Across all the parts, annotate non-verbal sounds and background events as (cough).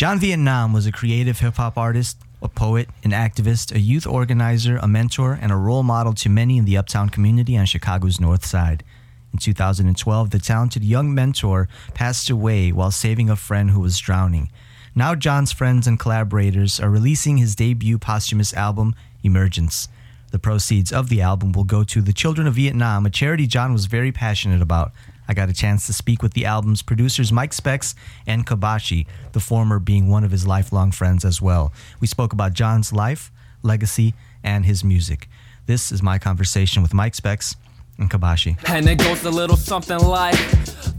John Vietnam was a creative hip hop artist, a poet, an activist, a youth organizer, a mentor, and a role model to many in the uptown community on Chicago's North Side. In 2012, the talented young mentor passed away while saving a friend who was drowning. Now, John's friends and collaborators are releasing his debut posthumous album, Emergence. The proceeds of the album will go to the Children of Vietnam, a charity John was very passionate about. I got a chance to speak with the album's producers Mike Specs and Kabashi, the former being one of his lifelong friends as well. We spoke about John's life, legacy, and his music. This is my conversation with Mike Specs and Kabashi. And it goes a little something like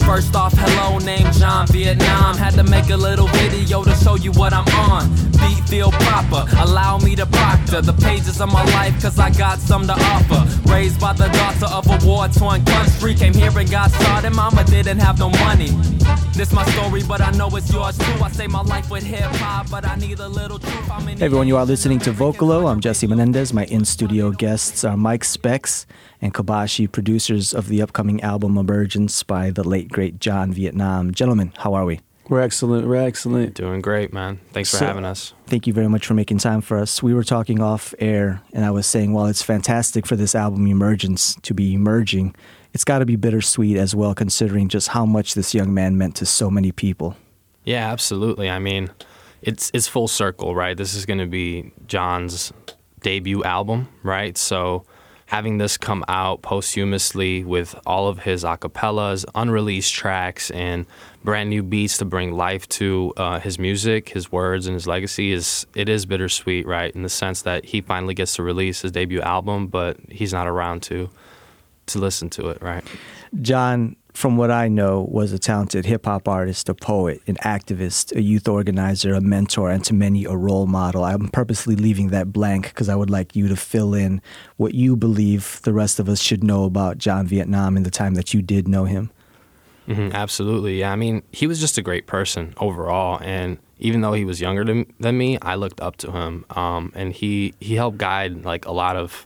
First off, hello, name John Vietnam. Had to make a little video to show you what I'm on. Beat feel proper, allow me to proctor the pages of my life, cause I got some to offer. Raised by the daughter of a war torn country, came here and got started. Mama didn't have no money. This my story, but I know it's yours too. I say my life with hip hop, but I need a little truth. Hey everyone, you are listening to Vocalo. I'm Jesse Menendez. My in studio guests are Mike Specs and Kabashi, producers of the upcoming album Emergence by the late, great John Vietnam. Gentlemen, how are we? We're excellent. We're excellent. Doing great, man. Thanks so, for having us. Thank you very much for making time for us. We were talking off air, and I was saying, well, it's fantastic for this album Emergence to be emerging. It's got to be bittersweet as well, considering just how much this young man meant to so many people. Yeah, absolutely. I mean, it's it's full circle, right? This is going to be John's debut album, right? So having this come out posthumously with all of his acapellas, unreleased tracks, and brand new beats to bring life to uh, his music, his words, and his legacy is it is bittersweet, right? In the sense that he finally gets to release his debut album, but he's not around to to listen to it, right? John from what I know, was a talented hip hop artist, a poet, an activist, a youth organizer, a mentor, and to many a role model. I'm purposely leaving that blank because I would like you to fill in what you believe the rest of us should know about John Vietnam in the time that you did know him. Mm-hmm, absolutely. Yeah. I mean, he was just a great person overall. And even though he was younger than, than me, I looked up to him. Um, and he, he helped guide like a lot of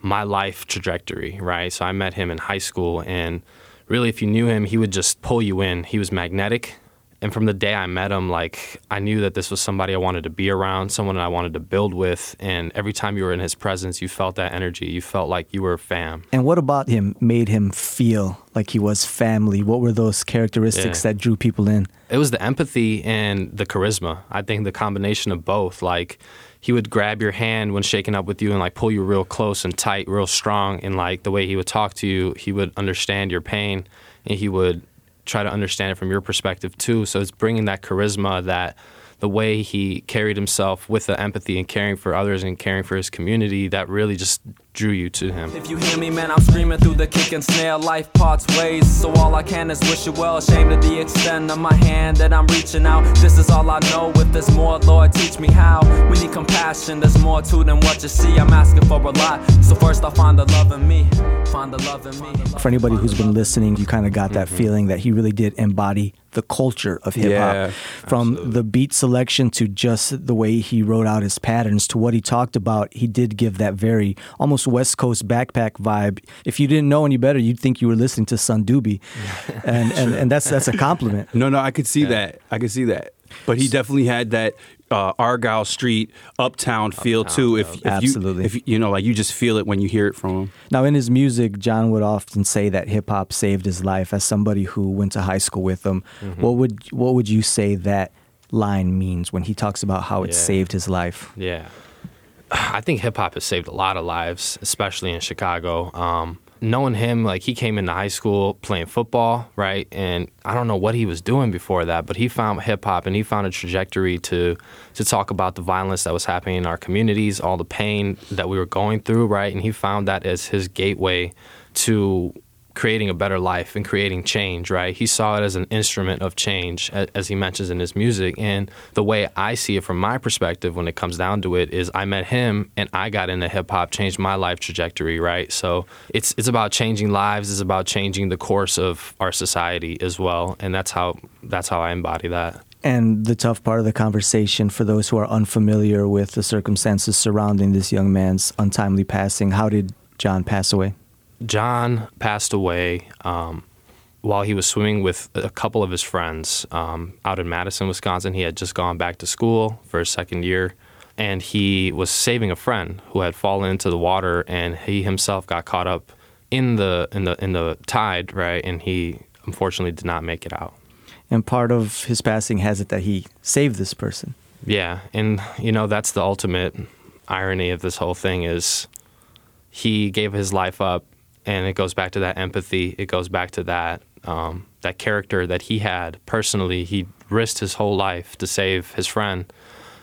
my life trajectory, right? So I met him in high school and really, if you knew him, he would just pull you in. He was magnetic. And from the day I met him, like I knew that this was somebody I wanted to be around, someone I wanted to build with. And every time you were in his presence, you felt that energy. You felt like you were fam. And what about him made him feel like he was family? What were those characteristics yeah. that drew people in? It was the empathy and the charisma. I think the combination of both. Like he would grab your hand when shaking up with you and like pull you real close and tight, real strong. And like the way he would talk to you, he would understand your pain and he would try to understand it from your perspective too. So it's bringing that charisma, that the way he carried himself with the empathy and caring for others and caring for his community that really just drew you to him. If you hear me, man, I'm screaming through the kick and snare. Life parts ways, so all I can is wish you well. Ashamed of the extent of my hand that I'm reaching out. This is all I know. If there's more, Lord, teach me how. We need compassion. There's more to than what you see. I'm asking for a lot. So first, I'll find the love in me. Find the love in me. For anybody who's been listening, you kind of got that mm-hmm. feeling that he really did embody the culture of hip hop. Yeah, From absolutely. the beat selection to just the way he wrote out his patterns to what he talked about, he did give that very almost West Coast backpack vibe. If you didn't know any better, you'd think you were listening to Sun Doobie. (laughs) and, and, and that's that's a compliment. No, no, I could see yeah. that. I could see that. But he definitely had that uh, Argyle Street uptown feel uptown, too. If, if absolutely, you, if you know, like you just feel it when you hear it from him. Now, in his music, John would often say that hip hop saved his life. As somebody who went to high school with him, mm-hmm. what would what would you say that line means when he talks about how it yeah. saved his life? Yeah, I think hip hop has saved a lot of lives, especially in Chicago. Um, knowing him, like he came into high school playing football, right? And I don't know what he was doing before that, but he found hip hop and he found a trajectory to to talk about the violence that was happening in our communities, all the pain that we were going through, right? And he found that as his gateway to creating a better life and creating change, right? He saw it as an instrument of change, as he mentions in his music. And the way I see it from my perspective when it comes down to it is I met him and I got into hip hop, changed my life trajectory, right? So it's it's about changing lives, it's about changing the course of our society as well. And that's how that's how I embody that. And the tough part of the conversation for those who are unfamiliar with the circumstances surrounding this young man's untimely passing, how did John pass away? John passed away um, while he was swimming with a couple of his friends um, out in Madison, Wisconsin. He had just gone back to school for his second year, and he was saving a friend who had fallen into the water, and he himself got caught up in the in the in the tide, right? And he unfortunately did not make it out. And part of his passing has it that he saved this person. Yeah, and you know that's the ultimate irony of this whole thing is he gave his life up, and it goes back to that empathy. It goes back to that um, that character that he had personally. He risked his whole life to save his friend,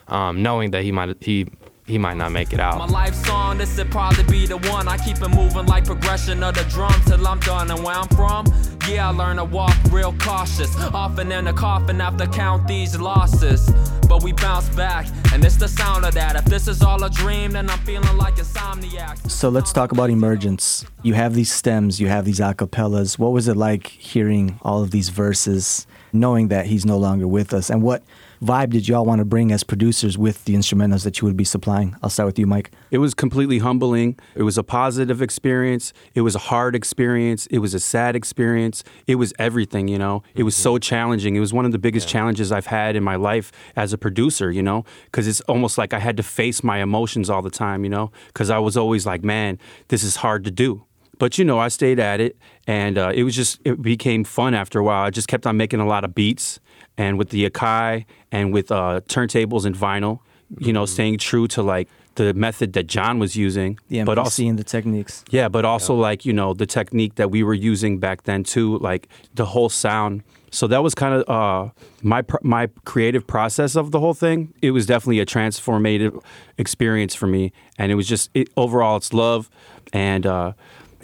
um, knowing that he might he he might not make it out. My life song, this would probably be the one. I keep it moving like progression of the drum till I'm done. And where I'm from, yeah, I learn to walk real cautious. Often in the coffin after count these losses. But we bounce back, and it's the sound of that. If this is all a dream, then I'm feeling like insomniac. So let's talk about emergence. You have these stems, you have these acapellas. What was it like hearing all of these verses, knowing that he's no longer with us? And what vibe did y'all want to bring as producers with the instrumentals that you would be supplying? I'll start with you, Mike. It was completely humbling. It was a positive experience. It was a hard experience. It was a sad experience. It was everything, you know. It was so mm-hmm. challenging. It was one of the biggest challenges I've had in my life as a producer, you know, because it's almost like I had to face my emotions all the time, you know, because I was always like, man, this is hard to do. But you know, I stayed at it, and uh, it was just it became fun after a while. I just kept on making a lot of beats, and with the Akai and with uh, turntables and vinyl, you know, staying true to like the method that John was using, The MPC but also and the techniques. yeah, but also like you know the technique that we were using back then too, like the whole sound. So that was kind of uh, my pr- my creative process of the whole thing. It was definitely a transformative experience for me, and it was just it, overall it's love, and uh,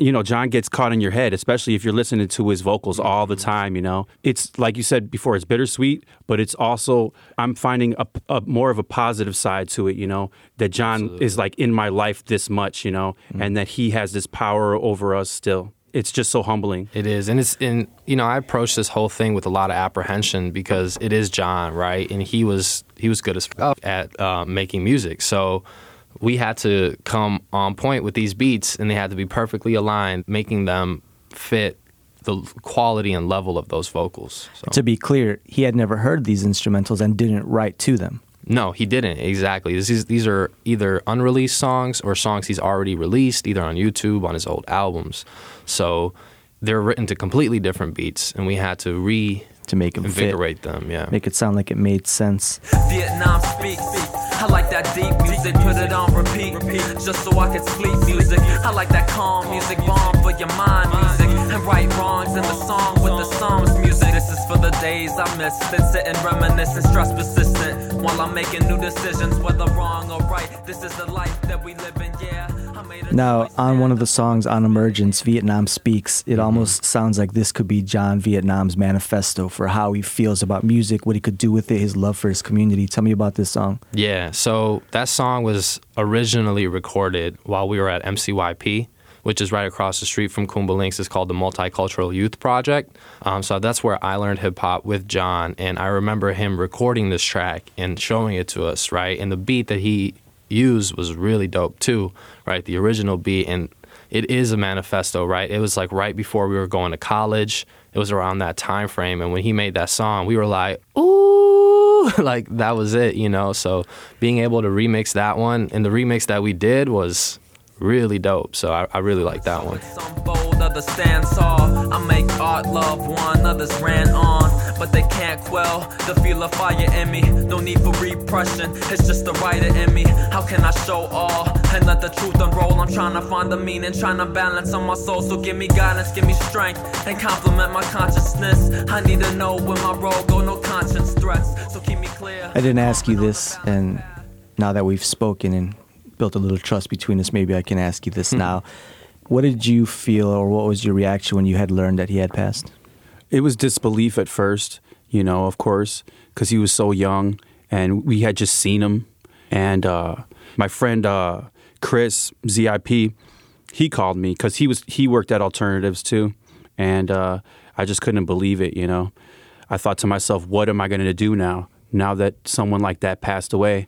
you know John gets caught in your head, especially if you're listening to his vocals all the time. You know, it's like you said before, it's bittersweet, but it's also I'm finding a, a more of a positive side to it. You know, that John is like in my life this much. You know, and that he has this power over us still. It's just so humbling. It is, and it's and you know I approached this whole thing with a lot of apprehension because it is John, right? And he was he was good as f- at uh, making music, so we had to come on point with these beats, and they had to be perfectly aligned, making them fit the quality and level of those vocals. So. To be clear, he had never heard these instrumentals and didn't write to them. No, he didn't. Exactly. This is, these are either unreleased songs or songs he's already released, either on YouTube, on his old albums. So they're written to completely different beats, and we had to re To make them fit, reinvigorate them. Yeah. make it sound like it made sense. Vietnam speaks. I like that deep music, put it on repeat, just so I can sleep music. I like that calm music, bomb for your mind music, and right wrongs in the song with the Psalms music. This is for the days I miss, been sitting reminiscing, stress persistent, while I'm making new decisions, whether wrong or right. This is the life that we live in, yeah. Now, on one of the songs on Emergence, Vietnam Speaks, Mm-hmm. it almost sounds like this could be John Vietnam's manifesto for how he feels about music, what he could do with it, his love for his community. Tell me about this song. Yeah, so that song was originally recorded while we were at MCYP, which is right across the street from Kuumba Lynx. It's called the Multicultural Youth Project. Um, so that's where I learned hip hop with John, and I remember him recording this track and showing it to us, right? And the beat that he used was really dope too, right? The original beat, and it is a manifesto, right? It was like right before we were going to college. It was around that time frame, and when he made that song, we were like, "Ooh!" (laughs) like that was it, you know. So being able to remix that one, and the remix that we did was really dope. So I, I really like that one. Some bold, others stand tall. I make art, love one, others ran on. But they can't quell the feel of fire in me. No need for repression, it's just the writer in me. How can I show all and let the truth unroll? I'm trying to find the meaning, trying to balance on my soul. So give me guidance, give me strength, and complement my consciousness. I need to know where my road go, no conscience threats. So keep me clear. I didn't ask you this, and now that we've spoken and built a little trust between us, maybe I can ask you this now. What did you feel, or what was your reaction when you had learned that he had passed? It was disbelief at first, you know, of course, because he was so young and we had just seen him. And uh, my friend uh, Chris ZIP, he called me because he was he worked at Alternatives too, and uh, I just couldn't believe it. You know, I thought to myself, what am I going to do now? Now that someone like that passed away,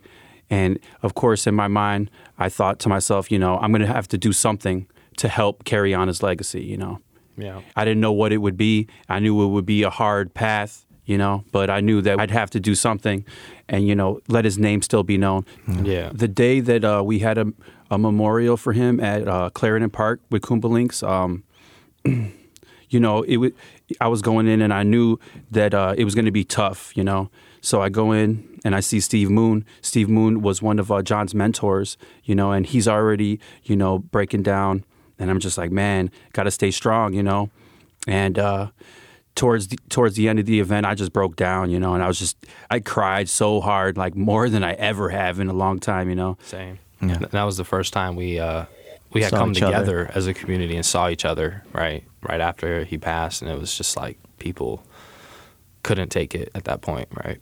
and of course, in my mind, I thought to myself, you know, I'm going to have to do something to help carry on his legacy. You know, Yeah. I didn't know what it would be. I knew it would be a hard path, you know, but I knew that I'd have to do something and, you know, let his name still be known. Yeah. The day that uh, we had a, a memorial for him at uh, Clarendon Park with Kuumba Lynx, um, (clears throat) you know, it would, I was going in and I knew that uh, it was going to be tough, you know. So I go in and I see Steve Moon. Steve Moon was one of uh, John's mentors, you know, and he's already, you know, breaking down. And I'm just like, man, got to stay strong, you know. And uh, towards the, towards the end of the event, I just broke down, you know, and I was just, I cried so hard, like more than I ever have in a long time, you know. Same. Yeah. Th- That was the first time we uh, we had Saw come each other. together as a community and saw each other right right after he passed, and it was just like people couldn't take it at that point, right?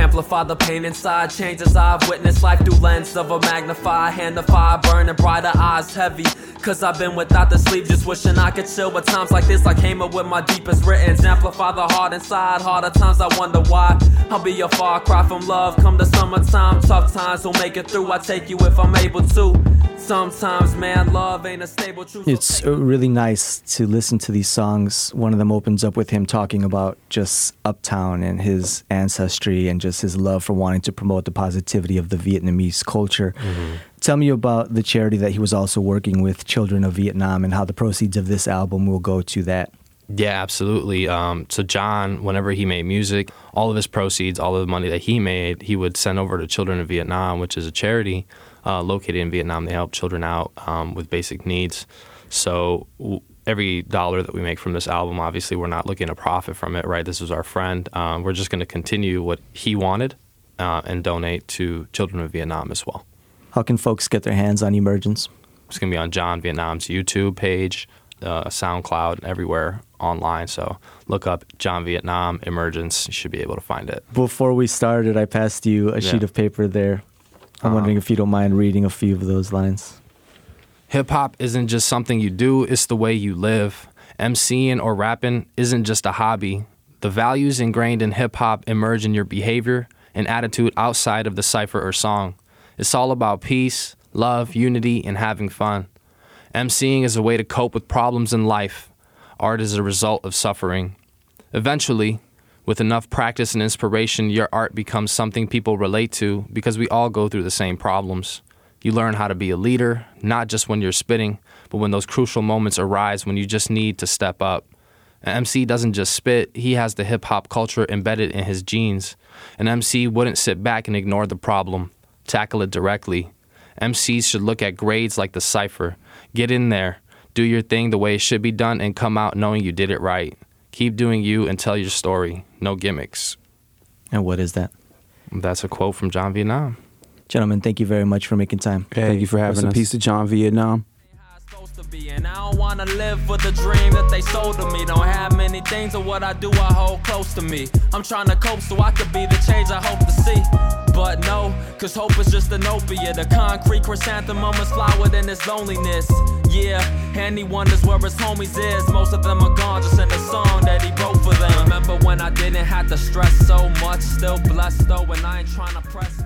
Amplify the pain inside, changes I've witnessed life through lens of a magnified hand of fire, burning brighter eyes heavy. Cause I've been without the sleep, just wishing I could chill. But times like this, I came up with my deepest written. Amplify the heart inside, harder times I wonder why. I'll be a far cry from love. Come the summertime, tough times will make it through. I take you if I'm able to. Sometimes, man, love ain't a stable truth. It's uh, really nice to listen to these songs. One of them opens up with him talking about just Uptown and his ancestry and just his love for wanting to promote the positivity of the Vietnamese culture. Tell me about the charity that he was also working with, Children of Vietnam, and how the proceeds of this album will go to that. Yeah, absolutely. Um, so John, whenever he made music, all of his proceeds, all of the money that he made, he would send over to Children of Vietnam, which is a charity uh, located in Vietnam. They help children out um, with basic needs. So w- every dollar that we make from this album, obviously, we're not looking to profit from it, right? This was our friend. Um, we're just going to continue what he wanted uh, and donate to Children of Vietnam as well. How can folks get their hands on Emergence? It's going to be on John Vietnam's YouTube page, uh, SoundCloud, everywhere online. So look up John Vietnam Emergence. You should be able to find it. Before we started, I passed you a sheet of paper there. I'm Uh-huh. wondering if you don't mind reading a few of those lines. Hip hop isn't just something you do, it's the way you live. MCing or rapping isn't just a hobby. The values ingrained in hip hop emerge in your behavior and attitude outside of the cipher or song. It's all about peace, love, unity, and having fun. MCing is a way to cope with problems in life. Art is a result of suffering. Eventually, with enough practice and inspiration, your art becomes something people relate to because we all go through the same problems. You learn how to be a leader, not just when you're spitting, but when those crucial moments arise when you just need to step up. An MC doesn't just spit, he has the hip hop culture embedded in his genes. An MC wouldn't sit back and ignore the problem, tackle it directly. MCs should look at grades like the cipher. Get in there, do your thing the way it should be done, and come out knowing you did it right. Keep doing you and tell your story. No gimmicks. And what is that? That's a quote from John Vietnam. Gentlemen, thank you very much for making time. Thank you for having rest in us. peace to John Vietnam. how it's supposed to be. And I don't wanna live for the dream that they sold to me. Don't have many things, or what I do, I hold close to me. I'm trying to cope so I could be the change I hope to see. But no, cause hope is just an opiate. A concrete chrysanthemum is flowered in its loneliness. Yeah, and he wonders where his homies is. Most of them are gone, just in the song that he wrote for them. Remember when I didn't have to stress so much? Still blessed though, and I ain't trying to press